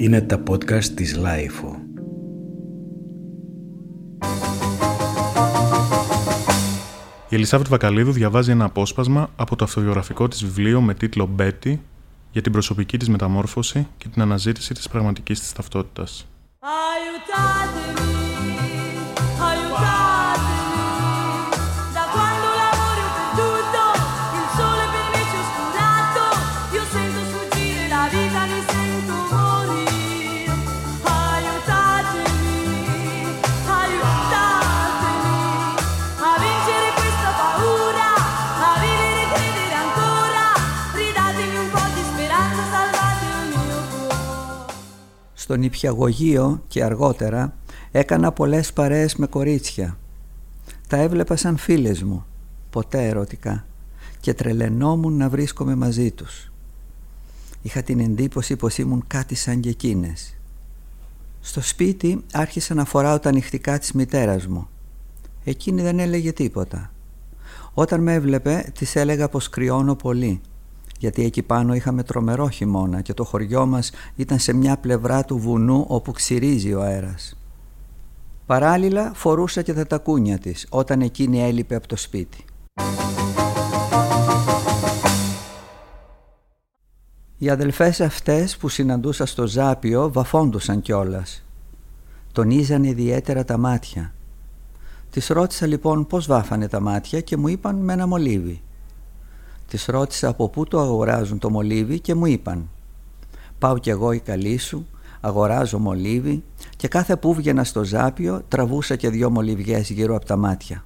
Είναι τα podcast της LiFO. Η Ελισάβετ Βακαλίδου διαβάζει ένα απόσπασμα από το αυτοβιογραφικό της βιβλίο με τίτλο «Μπέττυ» για την προσωπική της μεταμόρφωση και την αναζήτηση της πραγματικής της ταυτότητας. Στον Υπιαγωγείο και αργότερα έκανα πολλές παρέες με κορίτσια. Τα έβλεπα σαν φίλες μου, ποτέ ερωτικά, και τρελαινόμουν να βρίσκομαι μαζί τους. Είχα την εντύπωση πως ήμουν κάτι σαν και εκείνες. Στο σπίτι άρχισα να φοράω τα νυχτικά της μητέρας μου. Εκείνη δεν έλεγε τίποτα. Όταν με έβλεπε της έλεγα πως κρυώνω πολύ γιατί εκεί πάνω είχαμε τρομερό χειμώνα και το χωριό μας ήταν σε μια πλευρά του βουνού όπου ξυρίζει ο αέρας. Παράλληλα φορούσα και τα τακούνια της όταν εκείνη έλειπε από το σπίτι. Οι αδελφές αυτές που συναντούσα στο Ζάπιο βαφόντουσαν κιόλας. Τονίζανε ιδιαίτερα τα μάτια. Τις ρώτησα λοιπόν πώς βάφανε τα μάτια και μου είπαν με ένα μολύβι. Της ρώτησα από πού το αγοράζουν το μολύβι και μου είπαν «Πάω κι εγώ η καλή σου, αγοράζω μολύβι και κάθε που βγαινα στο ζάπιο τραβούσα και δυο μολυβιές γύρω από τα μάτια».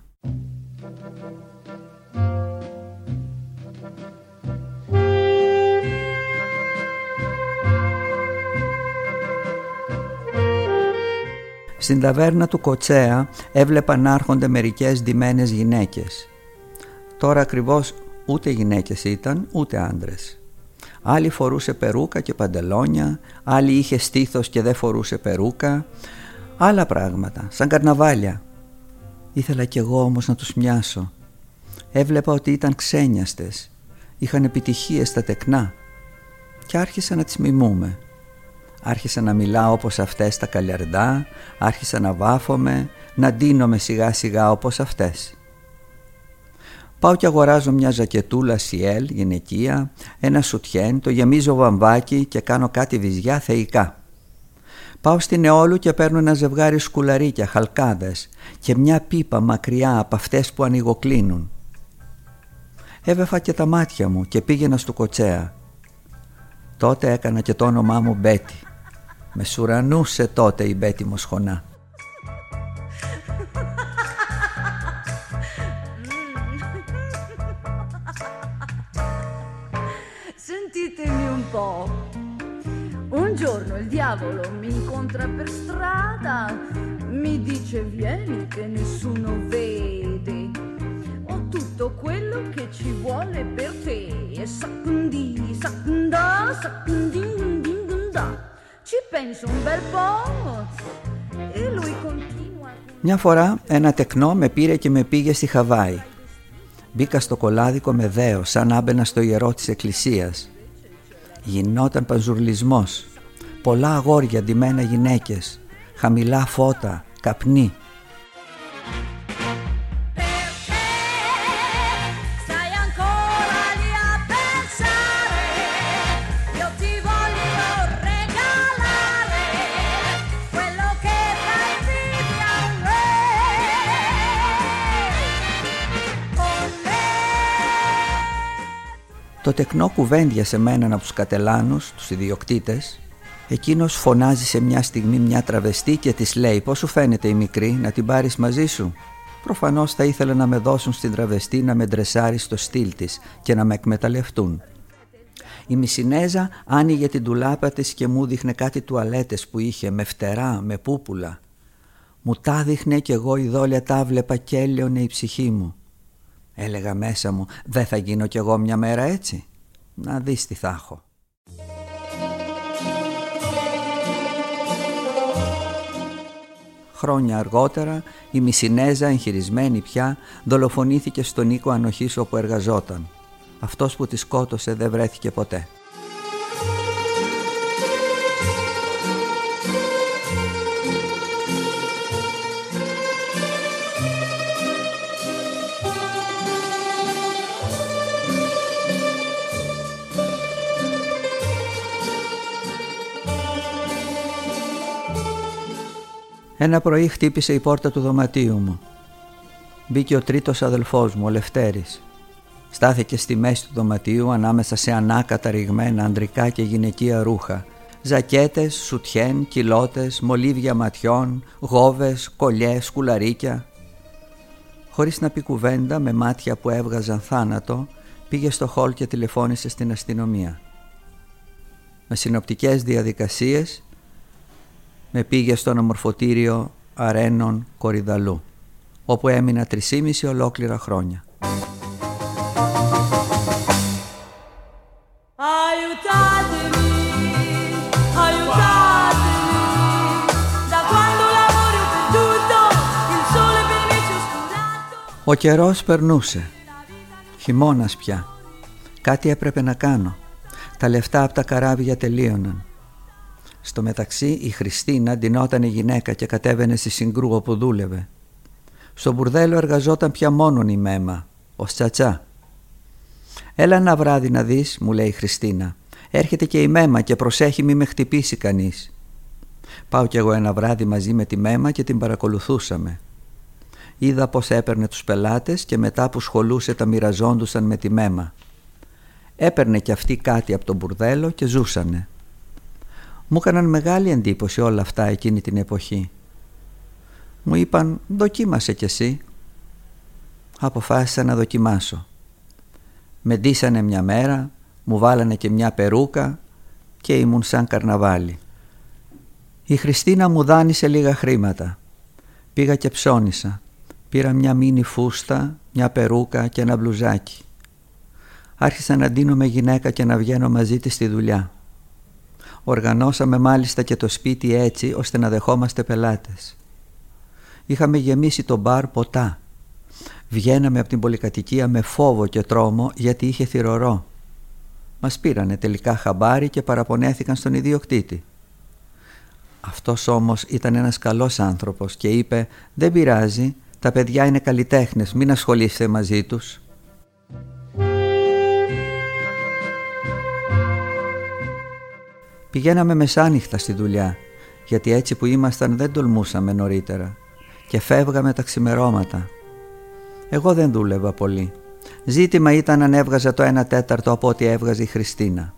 Στην ταβέρνα του Κοτσέα έβλεπα να έρχονται μερικές ντυμένες γυναίκες. Τώρα ακριβώς Ούτε γυναίκες ήταν, ούτε άντρες. Άλλη φορούσε περούκα και παντελόνια, άλλη είχε στήθος και δεν φορούσε περούκα. Άλλα πράγματα, σαν καρναβάλια. Ήθελα κι εγώ όμως να τους μοιάσω. Έβλεπα ότι ήταν ξένιαστες, είχαν επιτυχίες στα τεκνά και άρχισα να τις μιμούμε. Άρχισα να μιλάω όπως αυτές τα καλιαρδά, άρχισα να βάφομαι, να ντύνομαι σιγά σιγά όπως αυτές. Πάω και αγοράζω μια ζακετούλα σιέλ γυναικεία, ένα σουτιέν, το γεμίζω βαμβάκι και κάνω κάτι βυζιά θεϊκά. Πάω στην Εόλου και παίρνω ένα ζευγάρι σκουλαρίκια, χαλκάδες και μια πίπα μακριά από αυτές που ανοιγοκλίνουν. Έβεφα και τα μάτια μου και πήγαινα στο κοτσέα. Τότε έκανα και το όνομά μου Μπέτι. Με σουρανούσε τότε η Μπέτι Μοσχονά. Po'. Un giorno il diavolo mi incontra per strada, mi dice vieni che nessuno vede. Ho tutto quello che ci vuole per te. E saccundi, saccunda, saccundindindunda. Ci penso un bel po' e lui continua. Μια φορά ένα τεκνό με πήρε και με πήγε στη Χαβάη. Μπήκα στο κολάδικο με δέο σαν άμπαινα στο ιερό της εκκλησίας Γινόταν παζουρλισμός. Πολλά αγόρια ντυμένα γυναίκες. Χαμηλά φώτα, καπνί. Το τεκνό κουβέντιασε με έναν από τους κατελάνους, τους ιδιοκτήτες. Εκείνος φωνάζει σε μια στιγμή μια τραβεστή και της λέει «Πώς σου φαίνεται η μικρή, να την πάρεις μαζί σου» Προφανώς θα ήθελε να με δώσουν στην τραβεστή να με ντρεσάρει στο στυλ της και να με εκμεταλλευτούν. Η Μισινέζα άνοιγε την τουλάπα της και μου δείχνε κάτι τουαλέτες που είχε με φτερά, με πούπουλα. Μου τα δείχνε κι εγώ η δόλια τα βλέπα και έλειωνε η ψυχή μου. Έλεγα μέσα μου δεν θα γίνω κι εγώ μια μέρα έτσι. Να δεις τι θα έχω. Χρόνια αργότερα η Μισινέζα εγχειρισμένη πια δολοφονήθηκε στον οίκο ανοχής όπου εργαζόταν. Αυτός που τη σκότωσε δεν βρέθηκε ποτέ. Ένα πρωί χτύπησε η πόρτα του δωματίου μου. Μπήκε ο τρίτος αδελφός μου, ο Λευτέρης. Στάθηκε στη μέση του δωματίου ανάμεσα σε ανάκατα ρηγμένα ανδρικά και γυναικεία ρούχα. Ζακέτες, σουτιέν, κιλότες, μολύβια ματιών, γόβες, κολλιές, κουλαρίκια. Χωρίς να πει κουβέντα, με μάτια που έβγαζαν θάνατο, πήγε στο χόλ και τηλεφώνησε στην αστυνομία. Με συνοπτικές διαδικασίες με πήγε στο αναμορφωτήριο Αρένων Κορυδαλού, όπου έμεινα τρισήμιση ολόκληρα χρόνια. Ο καιρός περνούσε. Χειμώνας πια. Κάτι έπρεπε να κάνω. Τα λεφτά από τα καράβια τελείωναν. Στο μεταξύ η Χριστίνα ντυνόταν η γυναίκα και κατέβαινε στη συγκρού όπου δούλευε. Στο μπουρδέλο εργαζόταν πια μόνον η Μέμα, ο Τσατσά. «Έλα ένα βράδυ να δεις», μου λέει η Χριστίνα. «Έρχεται και η Μέμα και προσέχει μη με χτυπήσει κανείς». Πάω κι εγώ ένα βράδυ μαζί με τη Μέμα και την παρακολουθούσαμε. Είδα πως έπαιρνε τους πελάτες και μετά που σχολούσε τα μοιραζόντουσαν με τη Μέμα. Έπαιρνε κι αυτή κάτι από τον μπουρδέλο και ζούσανε. Μου έκαναν μεγάλη εντύπωση όλα αυτά εκείνη την εποχή. Μου είπαν «Δοκίμασε κι εσύ». Αποφάσισα να δοκιμάσω. Με ντύσανε μια μέρα, μου βάλανε και μια περούκα και ήμουν σαν καρναβάλι. Η Χριστίνα μου δάνεισε λίγα χρήματα. Πήγα και ψώνισα. Πήρα μια μίνι φούστα, μια περούκα και ένα μπλουζάκι. Άρχισα να ντύνω γυναίκα και να βγαίνω μαζί της στη δουλειά. Οργανώσαμε μάλιστα και το σπίτι έτσι ώστε να δεχόμαστε πελάτες. Είχαμε γεμίσει το μπαρ ποτά. Βγαίναμε από την πολυκατοικία με φόβο και τρόμο γιατί είχε θυρωρό. Μας πήρανε τελικά χαμπάρι και παραπονέθηκαν στον ιδιοκτήτη. Αυτός όμως ήταν ένας καλός άνθρωπος και είπε «Δεν πειράζει, τα παιδιά είναι καλλιτέχνες, μην ασχολείστε μαζί τους». Πηγαίναμε μεσάνυχτα στη δουλειά, γιατί έτσι που ήμασταν δεν τολμούσαμε νωρίτερα και φεύγαμε τα ξημερώματα. Εγώ δεν δούλευα πολύ. Ζήτημα ήταν αν έβγαζα το 1 τέταρτο από ό,τι έβγαζε η Χριστίνα.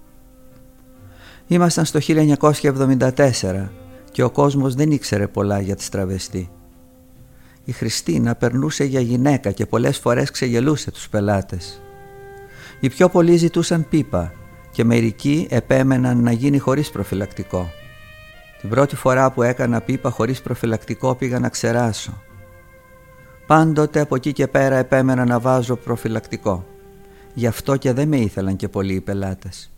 Ήμασταν στο 1974 και ο κόσμος δεν ήξερε πολλά για τη στραβεστή. Η Χριστίνα περνούσε για γυναίκα και πολλές φορές ξεγελούσε τους πελάτες. Οι πιο πολλοί ζητούσαν πίπα και μερικοί επέμεναν να γίνει χωρίς προφυλακτικό. Την πρώτη φορά που έκανα πίπα χωρίς προφυλακτικό πήγα να ξεράσω. Πάντοτε από εκεί και πέρα επέμενα να βάζω προφυλακτικό. Γι' αυτό και δεν με ήθελαν και πολλοί οι πελάτες.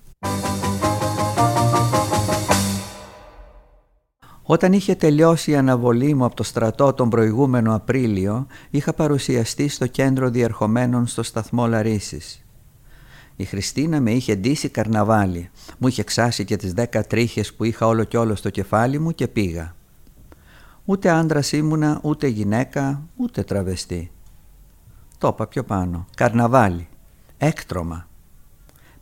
Όταν είχε τελειώσει η αναβολή μου από το στρατό τον προηγούμενο Απρίλιο, είχα παρουσιαστεί στο κέντρο διερχομένων στο σταθμό Λαρίσης. Η Χριστίνα με είχε ντύσει καρναβάλι. Μου είχε ξάσει και τις δέκα τρίχες που είχα όλο κι όλο στο κεφάλι μου και πήγα. Ούτε άντρας ήμουνα, ούτε γυναίκα, ούτε τραβεστή. Το είπα πιο πάνω. Καρναβάλι. Έκτρωμα.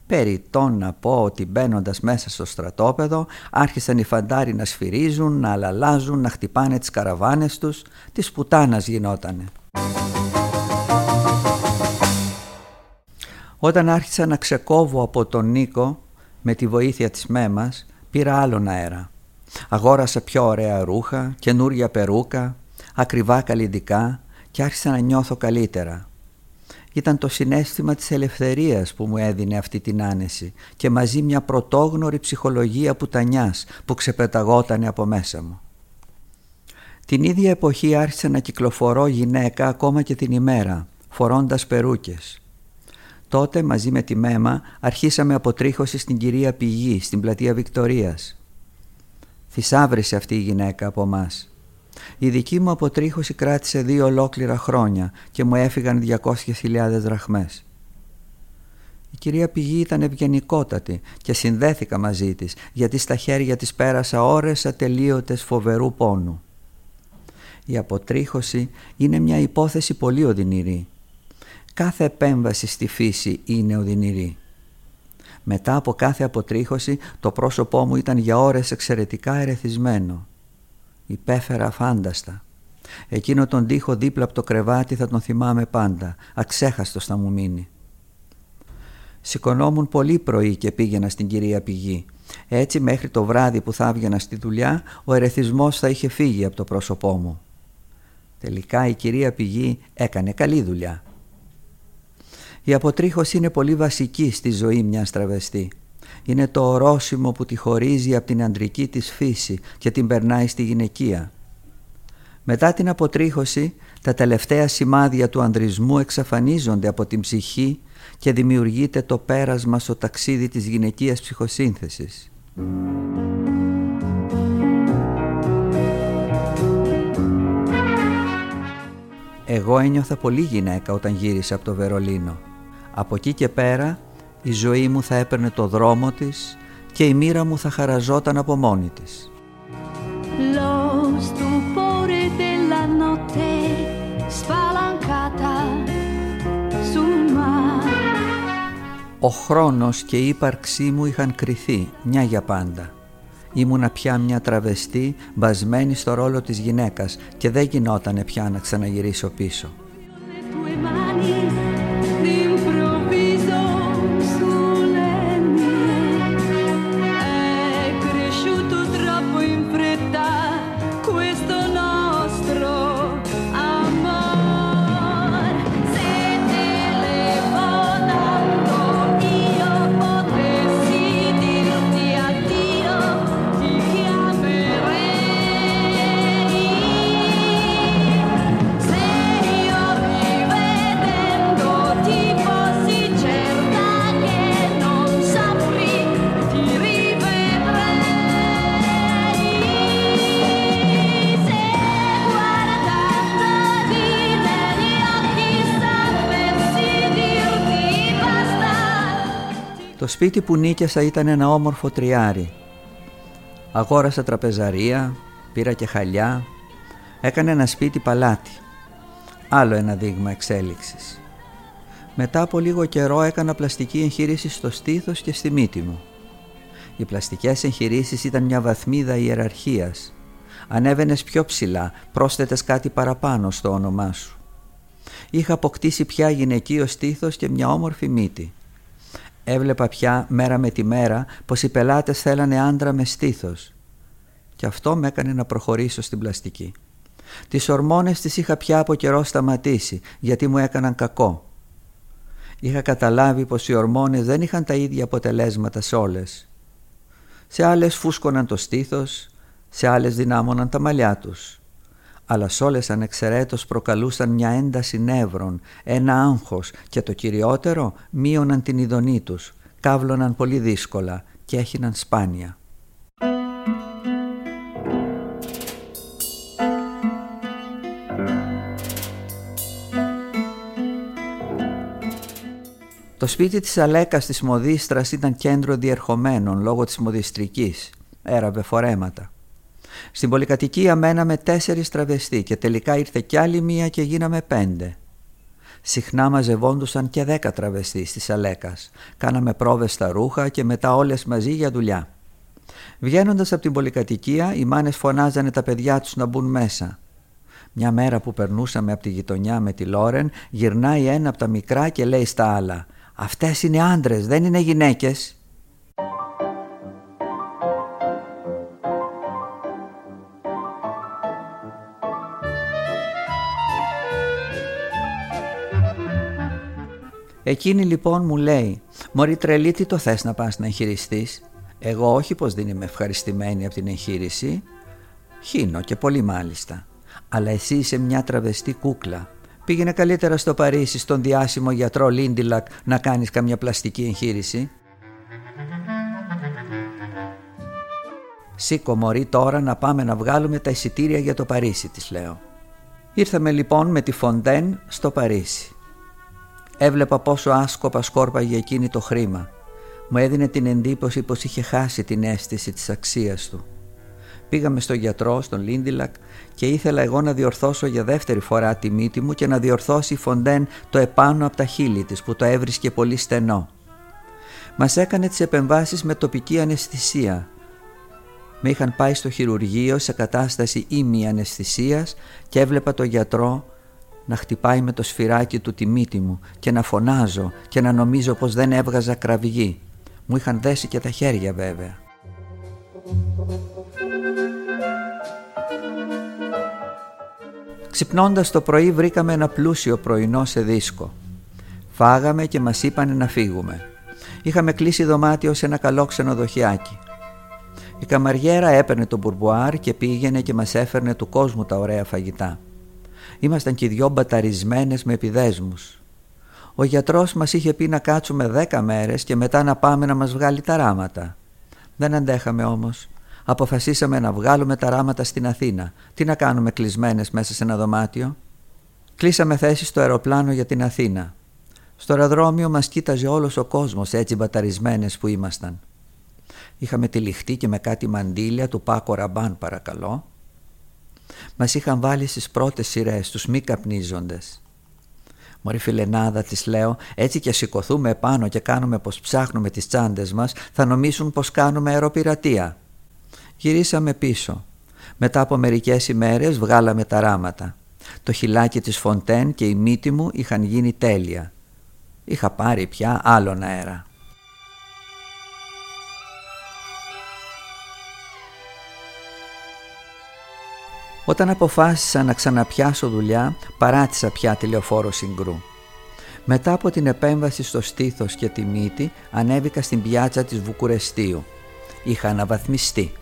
Περιτώ να πω ότι μπαίνοντας μέσα στο στρατόπεδο άρχισαν οι φαντάροι να σφυρίζουν, να αλαλάζουν, να χτυπάνε τις καραβάνες τους. Της πουτάνας γινότανε. Όταν άρχισα να ξεκόβω από τον Νίκο με τη βοήθεια της Μέμας πήρα άλλον αέρα. Αγόρασα πιο ωραία ρούχα, καινούρια περούκα, ακριβά καλλιντικά και άρχισα να νιώθω καλύτερα. Ήταν το συνέστημα της ελευθερίας που μου έδινε αυτή την άνεση και μαζί μια πρωτόγνωρη ψυχολογία πουτανιάς που ξεπεταγότανε από μέσα μου. Την ίδια εποχή άρχισα να κυκλοφορώ γυναίκα ακόμα και την ημέρα, φορώντας περούκες. Τότε μαζί με τη Μέμα αρχίσαμε αποτρίχωση στην κυρία Πηγή, στην πλατεία Βικτορίας. Θησάβρισε αυτή η γυναίκα από εμά. Η δική μου αποτρίχωση κράτησε δύο ολόκληρα χρόνια και μου έφυγαν 200.000 δραχμές. Η κυρία Πηγή ήταν ευγενικότατη και συνδέθηκα μαζί της γιατί στα χέρια της πέρασα ώρες ατελείωτες φοβερού πόνου. Η αποτρίχωση είναι μια υπόθεση πολύ οδυνηρή Κάθε επέμβαση στη φύση είναι οδυνηρή. Μετά από κάθε αποτρίχωση το πρόσωπό μου ήταν για ώρες εξαιρετικά ερεθισμένο. Υπέφερα φάνταστα. Εκείνο τον τοίχο δίπλα από το κρεβάτι θα τον θυμάμαι πάντα. Αξέχαστος θα μου μείνει. Σηκωνόμουν πολύ πρωί και πήγαινα στην κυρία Πηγή. Έτσι μέχρι το βράδυ που θα έβγαινα στη δουλειά ο ερεθισμός θα είχε φύγει από το πρόσωπό μου. Τελικά η κυρία Πηγή έκανε καλή δουλειά. Η αποτρίχωση είναι πολύ βασική στη ζωή μιας τραβεστή. Είναι το ορόσημο που τη χωρίζει από την αντρική της φύση και την περνάει στη γυναικεία. Μετά την αποτρίχωση, τα τελευταία σημάδια του ανδρισμού εξαφανίζονται από την ψυχή και δημιουργείται το πέρασμα στο ταξίδι της γυναικείας ψυχοσύνθεσης. Εγώ ένιωθα πολύ γυναίκα όταν γύρισα από το Βερολίνο. Από εκεί και πέρα η ζωή μου θα έπαιρνε το δρόμο της και η μοίρα μου θα χαραζόταν από μόνη της. Ο χρόνος και η ύπαρξή μου είχαν κρυθεί μια για πάντα. Ήμουνα πια μια τραβεστή μπασμένη στο ρόλο της γυναίκας και δεν γινότανε πια να ξαναγυρίσω πίσω. Το σπίτι που νίκιασα ήταν ένα όμορφο τριάρι. Αγόρασα τραπεζαρία, πήρα και χαλιά, έκανε ένα σπίτι παλάτι. Άλλο ένα δείγμα εξέλιξης. Μετά από λίγο καιρό έκανα πλαστική εγχείρηση στο στήθος και στη μύτη μου. Οι πλαστικές εγχειρήσεις ήταν μια βαθμίδα ιεραρχίας. Ανέβαινες πιο ψηλά, πρόσθετες κάτι παραπάνω στο όνομά σου. Είχα αποκτήσει πια γυναικείο στήθος και μια όμορφη μύτη. Έβλεπα πια μέρα με τη μέρα πως οι πελάτες θέλανε άντρα με στήθος και αυτό με έκανε να προχωρήσω στην πλαστική. Τις ορμόνες τις είχα πια από καιρό σταματήσει γιατί μου έκαναν κακό. Είχα καταλάβει πως οι ορμόνες δεν είχαν τα ίδια αποτελέσματα σε όλες. Σε άλλες φούσκωναν το στήθος, σε άλλες δυνάμωναν τα μαλλιά τους αλλά σ' όλες ανεξαιρέτως προκαλούσαν μια ένταση νεύρων, ένα άγχος και το κυριότερο μείωναν την ειδονή τους, κάβλωναν πολύ δύσκολα και έχιναν σπάνια. Το σπίτι της Αλέκας της Μοδίστρας ήταν κέντρο διερχομένων λόγω της μοδιστρικής. Έραβε φορέματα. Στην πολυκατοικία μέναμε τέσσερις τραβεστοί και τελικά ήρθε κι άλλη μία και γίναμε πέντε. Συχνά μαζευόντουσαν και δέκα τραβεστοί στις Αλέκας. Κάναμε πρόβες στα ρούχα και μετά όλες μαζί για δουλειά. Βγαίνοντας από την πολυκατοικία, οι μάνες φωνάζανε τα παιδιά τους να μπουν μέσα. Μια μέρα που περνούσαμε από τη γειτονιά με τη Λόρεν, γυρνάει ένα από τα μικρά και λέει στα άλλα «Αυτές είναι άντρες, δεν είναι γυναίκες». Εκείνη λοιπόν μου λέει «Μωρή τρελή τι το θες να πας να εγχειριστείς» Εγώ όχι πως δεν είμαι ευχαριστημένη από την εγχείρηση. Χύνω και πολύ μάλιστα. Αλλά εσύ είσαι μια τραβεστή κούκλα. Πήγαινε καλύτερα στο Παρίσι στον διάσημο γιατρό Λίντιλακ να κάνεις καμιά πλαστική εγχείρηση Σήκω μωρή τώρα να πάμε να βγάλουμε τα εισιτήρια για το Παρίσι της λέω. Ήρθαμε λοιπόν με τη Φοντέν στο Παρίσι Έβλεπα πόσο άσκοπα σκόρπαγε εκείνη το χρήμα. Μου έδινε την εντύπωση πως είχε χάσει την αίσθηση της αξίας του. Πήγαμε στο γιατρό, στον Λίντιλακ και ήθελα εγώ να διορθώσω για δεύτερη φορά τη μύτη μου και να διορθώσει η Φοντέν το επάνω από τα χείλη της που το έβρισκε πολύ στενό. Μας έκανε τις επεμβάσεις με τοπική αναισθησία. Με είχαν πάει στο χειρουργείο σε κατάσταση ήμι αναισθησίας και έβλεπα το γιατρό να χτυπάει με το σφυράκι του τη μύτη μου και να φωνάζω και να νομίζω πως δεν έβγαζα κραυγή. Μου είχαν δέσει και τα χέρια βέβαια. Ξυπνώντας το πρωί βρήκαμε ένα πλούσιο πρωινό σε δίσκο. Φάγαμε και μας είπαν να φύγουμε. Είχαμε κλείσει δωμάτιο σε ένα καλό ξενοδοχιάκι. Η καμαριέρα έπαιρνε το μπουρμπουάρ και πήγαινε και μας έφερνε του κόσμου τα ωραία φαγητά. Ήμασταν και οι δυο μπαταρισμένες με επιδέσμους. Ο γιατρός μας είχε πει να κάτσουμε δέκα μέρες και μετά να πάμε να μας βγάλει τα ράματα. Δεν αντέχαμε όμως. Αποφασίσαμε να βγάλουμε τα ράματα στην Αθήνα. Τι να κάνουμε κλεισμένες μέσα σε ένα δωμάτιο; Κλείσαμε θέση στο αεροπλάνο για την Αθήνα. Στο αεροδρόμιο μας κοίταζε όλος ο κόσμος έτσι μπαταρισμένες που ήμασταν. Είχαμε τυλιχτεί και με κάτι μαντήλια του Paco Rabanne παρακαλώ. Μας είχαν βάλει στις πρώτες σειρές τους μη καπνίζοντες. Μωρή φιλενάδα της λέω, έτσι και σηκωθούμε επάνω και κάνουμε πως ψάχνουμε τις τσάντες μας, θα νομίσουν πως κάνουμε αεροπειρατεία. Γυρίσαμε πίσω. Μετά από μερικές ημέρες βγάλαμε τα ράματα. Το χυλάκι της Φοντέν και η μύτη μου είχαν γίνει τέλεια. Είχα πάρει πια άλλον αέρα. Όταν αποφάσισα να ξαναπιάσω δουλειά, παράτησα πια τηλεοφόρο συγκρού. Μετά από την επέμβαση στο στήθος και τη μύτη, ανέβηκα στην πιάτσα της Βουκουρεστίου. Είχα αναβαθμιστεί.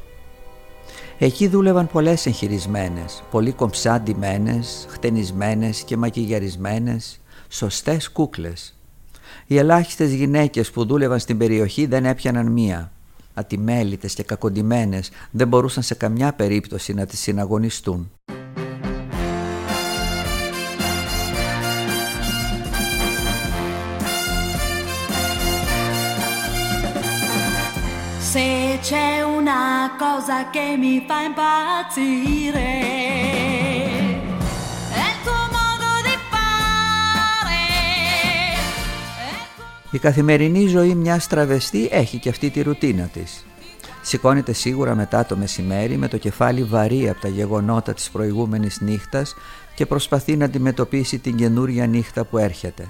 Εκεί δούλευαν πολλές εγχειρισμένες, πολύ κομψά ντυμένες, χτενισμένες και μακιγιαρισμένες, σωστές κούκλες. Οι ελάχιστες γυναίκες που δούλευαν στην περιοχή δεν έπιαναν μία. Ατιμέλητες και κακοντημένες δεν μπορούσαν σε καμιά περίπτωση να τις συναγωνιστούν. Se c'è una cosa che mi fa impazzire Η καθημερινή ζωή μιας τραβεστή έχει και αυτή τη ρουτίνα της. Σηκώνεται σίγουρα μετά το μεσημέρι με το κεφάλι βαρύ από τα γεγονότα της προηγούμενης νύχτας και προσπαθεί να αντιμετωπίσει την καινούρια νύχτα που έρχεται.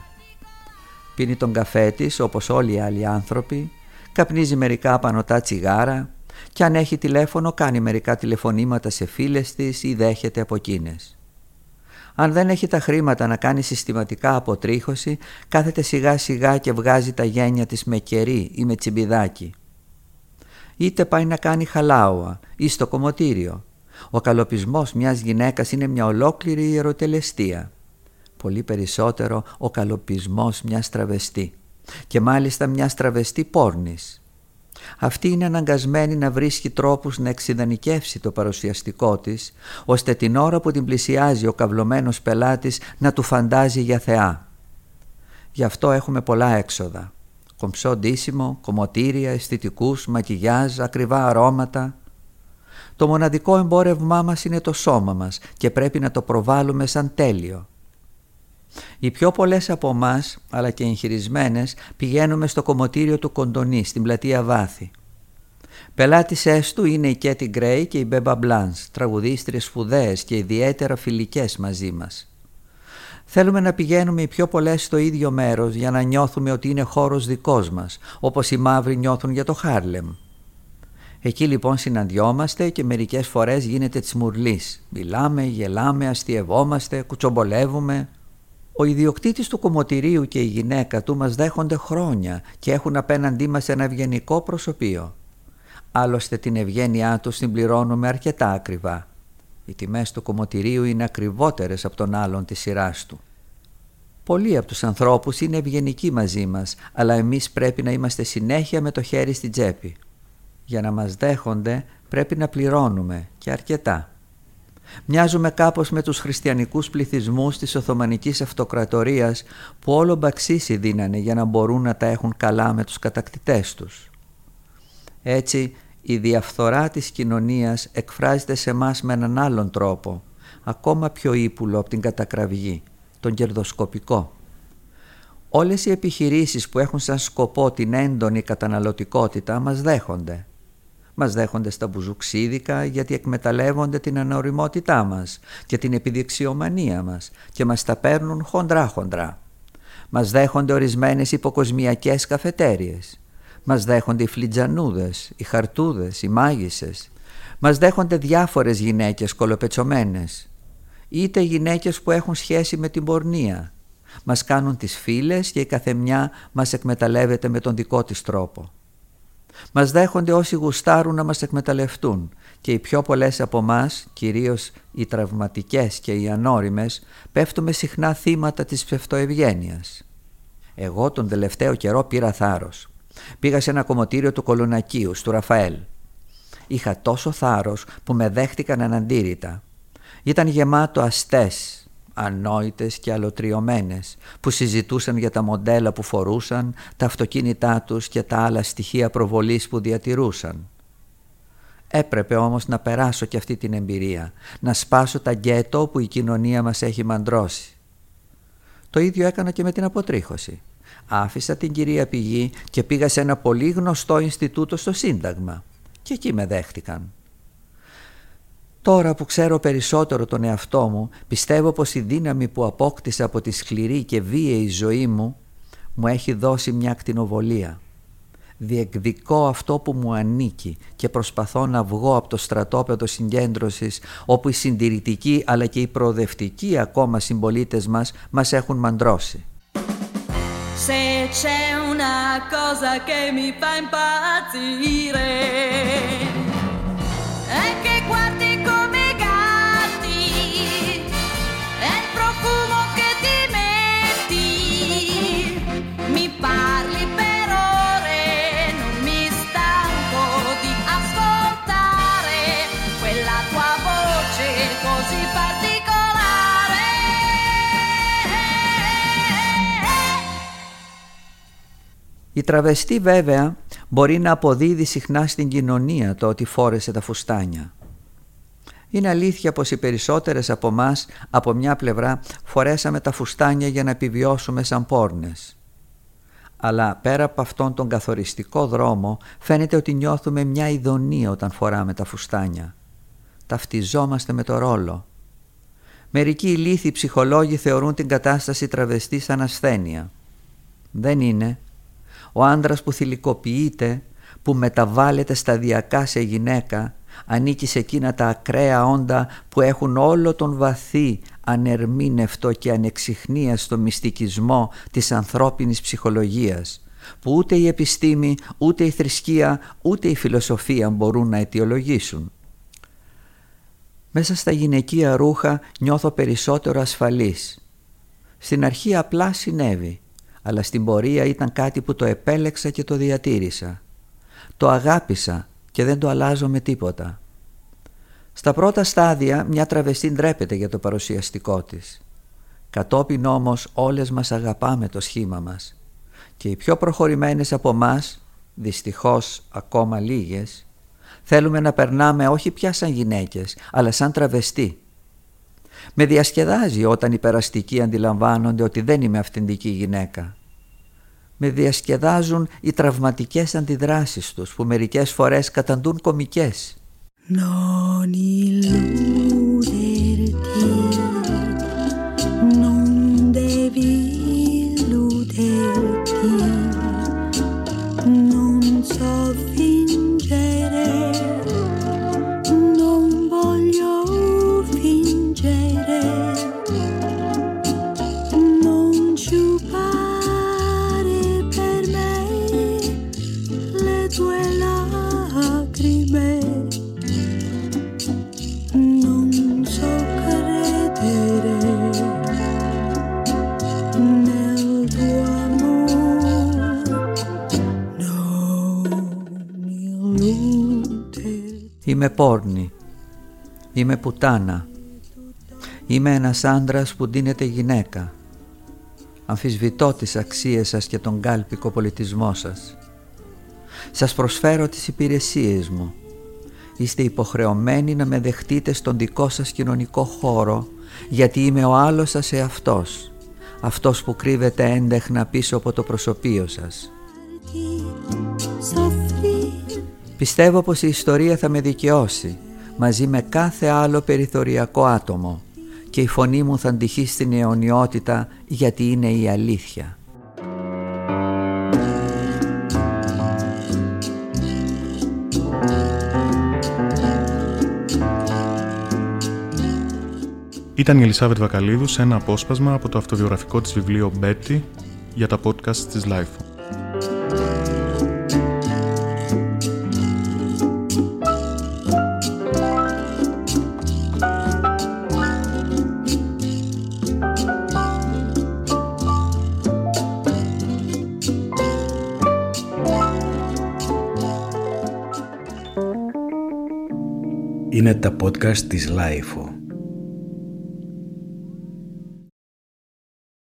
Πίνει τον καφέ της όπως όλοι οι άλλοι άνθρωποι καπνίζει μερικά πανωτά τσιγάρα και αν έχει τηλέφωνο κάνει μερικά τηλεφωνήματα σε φίλες της ή δέχεται από εκείνες. Αν δεν έχει τα χρήματα να κάνει συστηματικά αποτρίχωση, κάθεται σιγά σιγά και βγάζει τα γένια της με κερί ή με τσιμπιδάκι. Είτε πάει να κάνει χαλάουα ή στο κομμωτήριο. Ο καλοπισμός μιας γυναίκας είναι μια ολόκληρη ιεροτελεστία. Πολύ περισσότερο ο καλοπισμός μιας τραβεστή και μάλιστα μιας στραβεστή πόρνης. Αυτή είναι αναγκασμένη να βρίσκει τρόπους να εξειδανικεύσει το παρουσιαστικό της, ώστε την ώρα που την πλησιάζει ο καυλωμένος πελάτης να του φαντάζει για θεά. Γι' αυτό έχουμε πολλά έξοδα. Κομψό ντύσιμο, κομμωτήρια, αισθητικούς, μακιγιάζ, ακριβά αρώματα. Το μοναδικό εμπόρευμά μας είναι το σώμα μας και πρέπει να το προβάλλουμε σαν τέλειο. Οι πιο πολλές από εμάς, αλλά και εγχειρισμένες, πηγαίνουμε στο κομμωτήριο του Κοντονή, στην πλατεία Βάθη. Πελάτησές του είναι η Κέτι Γκρέι και η Μπέμπα Μπλάνς, τραγουδίστριες σπουδαίες και ιδιαίτερα φιλικές μαζί μας. Θέλουμε να πηγαίνουμε οι πιο πολλές στο ίδιο μέρος για να νιώθουμε ότι είναι χώρος δικός μας, όπως οι μαύροι νιώθουν για το Χάρλεμ. Εκεί λοιπόν συναντιόμαστε και μερικές φορές γίνεται τσμουρλής. Μιλάμε, γελάμε, αστειευόμαστε, κουτσομπολεύουμε, ο ιδιοκτήτης του κομμωτηρίου και η γυναίκα του μας δέχονται χρόνια και έχουν απέναντί μας ένα ευγενικό προσωπείο. Άλλωστε την ευγένειά τους την πληρώνουμε αρκετά ακριβά. Οι τιμές του κομμωτηρίου είναι ακριβότερες από τον άλλον της σειράς του. Πολλοί από τους ανθρώπους είναι ευγενικοί μαζί μας, αλλά εμείς πρέπει να είμαστε συνέχεια με το χέρι στην τσέπη. Για να μας δέχονται πρέπει να πληρώνουμε και αρκετά. Μοιάζουμε κάπως με τους χριστιανικούς πληθυσμούς της Οθωμανικής Αυτοκρατορίας που όλο μπαξίσι δίνανε για να μπορούν να τα έχουν καλά με τους κατακτητές τους. Έτσι η διαφθορά της κοινωνίας εκφράζεται σε μας με έναν άλλον τρόπο, ακόμα πιο ύπουλο από την κατακραυγή, τον κερδοσκοπικό. Όλες οι επιχειρήσεις που έχουν σαν σκοπό την έντονη καταναλωτικότητα μας δέχονται. Μας δέχονται στα μπουζουξίδικα γιατί εκμεταλλεύονται την ανοριμότητά μας και την επιδειξιομανία μας και μας τα παίρνουν χοντρά-χοντρά. Μας δέχονται ορισμένες υποκοσμιακές καφετέριες. Μας δέχονται οι φλιτζανούδες, οι χαρτούδες, οι μάγισσες. Μας δέχονται διάφορες γυναίκες κολοπετσωμένες. Είτε γυναίκες που έχουν σχέση με την πορνεία. Μας κάνουν τις φίλες και η καθεμιά μας εκμεταλλεύεται με τον δικό της τρόπο. Μας δέχονται όσοι γουστάρουν να μας εκμεταλλευτούν και οι πιο πολλές από εμά, κυρίως οι τραυματικές και οι ανώριμες, πέφτουμε συχνά θύματα της ψευτοευγένειας. Εγώ τον τελευταίο καιρό πήρα θάρρος. Πήγα σε ένα κομμωτήριο του Κολονακίου, του Ραφαέλ. Είχα τόσο θάρρος που με δέχτηκαν αναντήρητα. Ήταν γεμάτο αστές, ανόητες και αλωτριωμένες που συζητούσαν για τα μοντέλα που φορούσαν, τα αυτοκίνητά τους και τα άλλα στοιχεία προβολής που διατηρούσαν. Έπρεπε όμως να περάσω και αυτή την εμπειρία, να σπάσω τα γκέτο που η κοινωνία μας έχει μαντρώσει. Το ίδιο έκανα και με την αποτρίχωση. Άφησα την κυρία Πηγή και πήγα σε ένα πολύ γνωστό Ινστιτούτο στο Σύνταγμα και εκεί με δέχτηκαν. Τώρα που ξέρω περισσότερο τον εαυτό μου, πιστεύω πως η δύναμη που απόκτησα από τη σκληρή και βίαιη ζωή μου μου έχει δώσει μια ακτινοβολία. Διεκδικώ αυτό που μου ανήκει και προσπαθώ να βγω από το στρατόπεδο συγκέντρωσης όπου οι συντηρητικοί αλλά και οι προοδευτικοί ακόμα συμπολίτες μας μας έχουν μαντρώσει. Se c'è una cosa che mi fa impazzire Η τραβεστή βέβαια μπορεί να αποδίδει συχνά στην κοινωνία το ότι φόρεσε τα φουστάνια. Είναι αλήθεια πως οι περισσότερες από εμάς από μια πλευρά φορέσαμε τα φουστάνια για να επιβιώσουμε σαν πόρνες. Αλλά πέρα από αυτόν τον καθοριστικό δρόμο φαίνεται ότι νιώθουμε μια ειδονία όταν φοράμε τα φουστάνια. Ταυτιζόμαστε με το ρόλο. Μερικοί ηλίθιοι ψυχολόγοι θεωρούν την κατάσταση τραβεστή σαν ασθένεια. Δεν είναι, ο άντρας που θηλυκοποιείται, που μεταβάλλεται σταδιακά σε γυναίκα, ανήκει σε εκείνα τα ακραία όντα που έχουν όλο τον βαθύ, ανερμήνευτο και ανεξιχνία στο μυστικισμό της ανθρώπινης ψυχολογίας, που ούτε η επιστήμη, ούτε η θρησκεία, ούτε η φιλοσοφία μπορούν να αιτιολογήσουν. Μέσα στα γυναικεία ρούχα νιώθω περισσότερο ασφαλής. Στην αρχή απλά συνέβη αλλά στην πορεία ήταν κάτι που το επέλεξα και το διατήρησα. Το αγάπησα και δεν το αλλάζω με τίποτα. Στα πρώτα στάδια μια τραβεστή ντρέπεται για το παρουσιαστικό της. Κατόπιν όμως όλες μας αγαπάμε το σχήμα μας και οι πιο προχωρημένες από μας, δυστυχώς ακόμα λίγες, θέλουμε να περνάμε όχι πια σαν γυναίκες αλλά σαν τραβεστή με διασκεδάζει όταν οι περαστικοί αντιλαμβάνονται ότι δεν είμαι αυθεντική γυναίκα. Με διασκεδάζουν οι τραυματικές αντιδράσεις τους που μερικές φορές καταντούν κομικές. Είμαι πόρνη. Είμαι πουτάνα. Είμαι ένας άντρας που ντύνεται γυναίκα. Αμφισβητώ τις αξίες σας και τον κάλπικο πολιτισμό σας. Σας προσφέρω τις υπηρεσίες μου. Είστε υποχρεωμένοι να με δεχτείτε στον δικό σας κοινωνικό χώρο γιατί είμαι ο άλλος σας εαυτός. Αυτός που κρύβεται έντεχνα πίσω από το προσωπείο σας. Πιστεύω πως η ιστορία θα με δικαιώσει μαζί με κάθε άλλο περιθωριακό άτομο και η φωνή μου θα αντυχεί στην αιωνιότητα γιατί είναι η αλήθεια. Ήταν η Ελισάβετ Βακαλίδου σε ένα απόσπασμα από το αυτοβιογραφικό της βιβλίο Betty για τα podcast της Life. Τα podcast της Lifeo.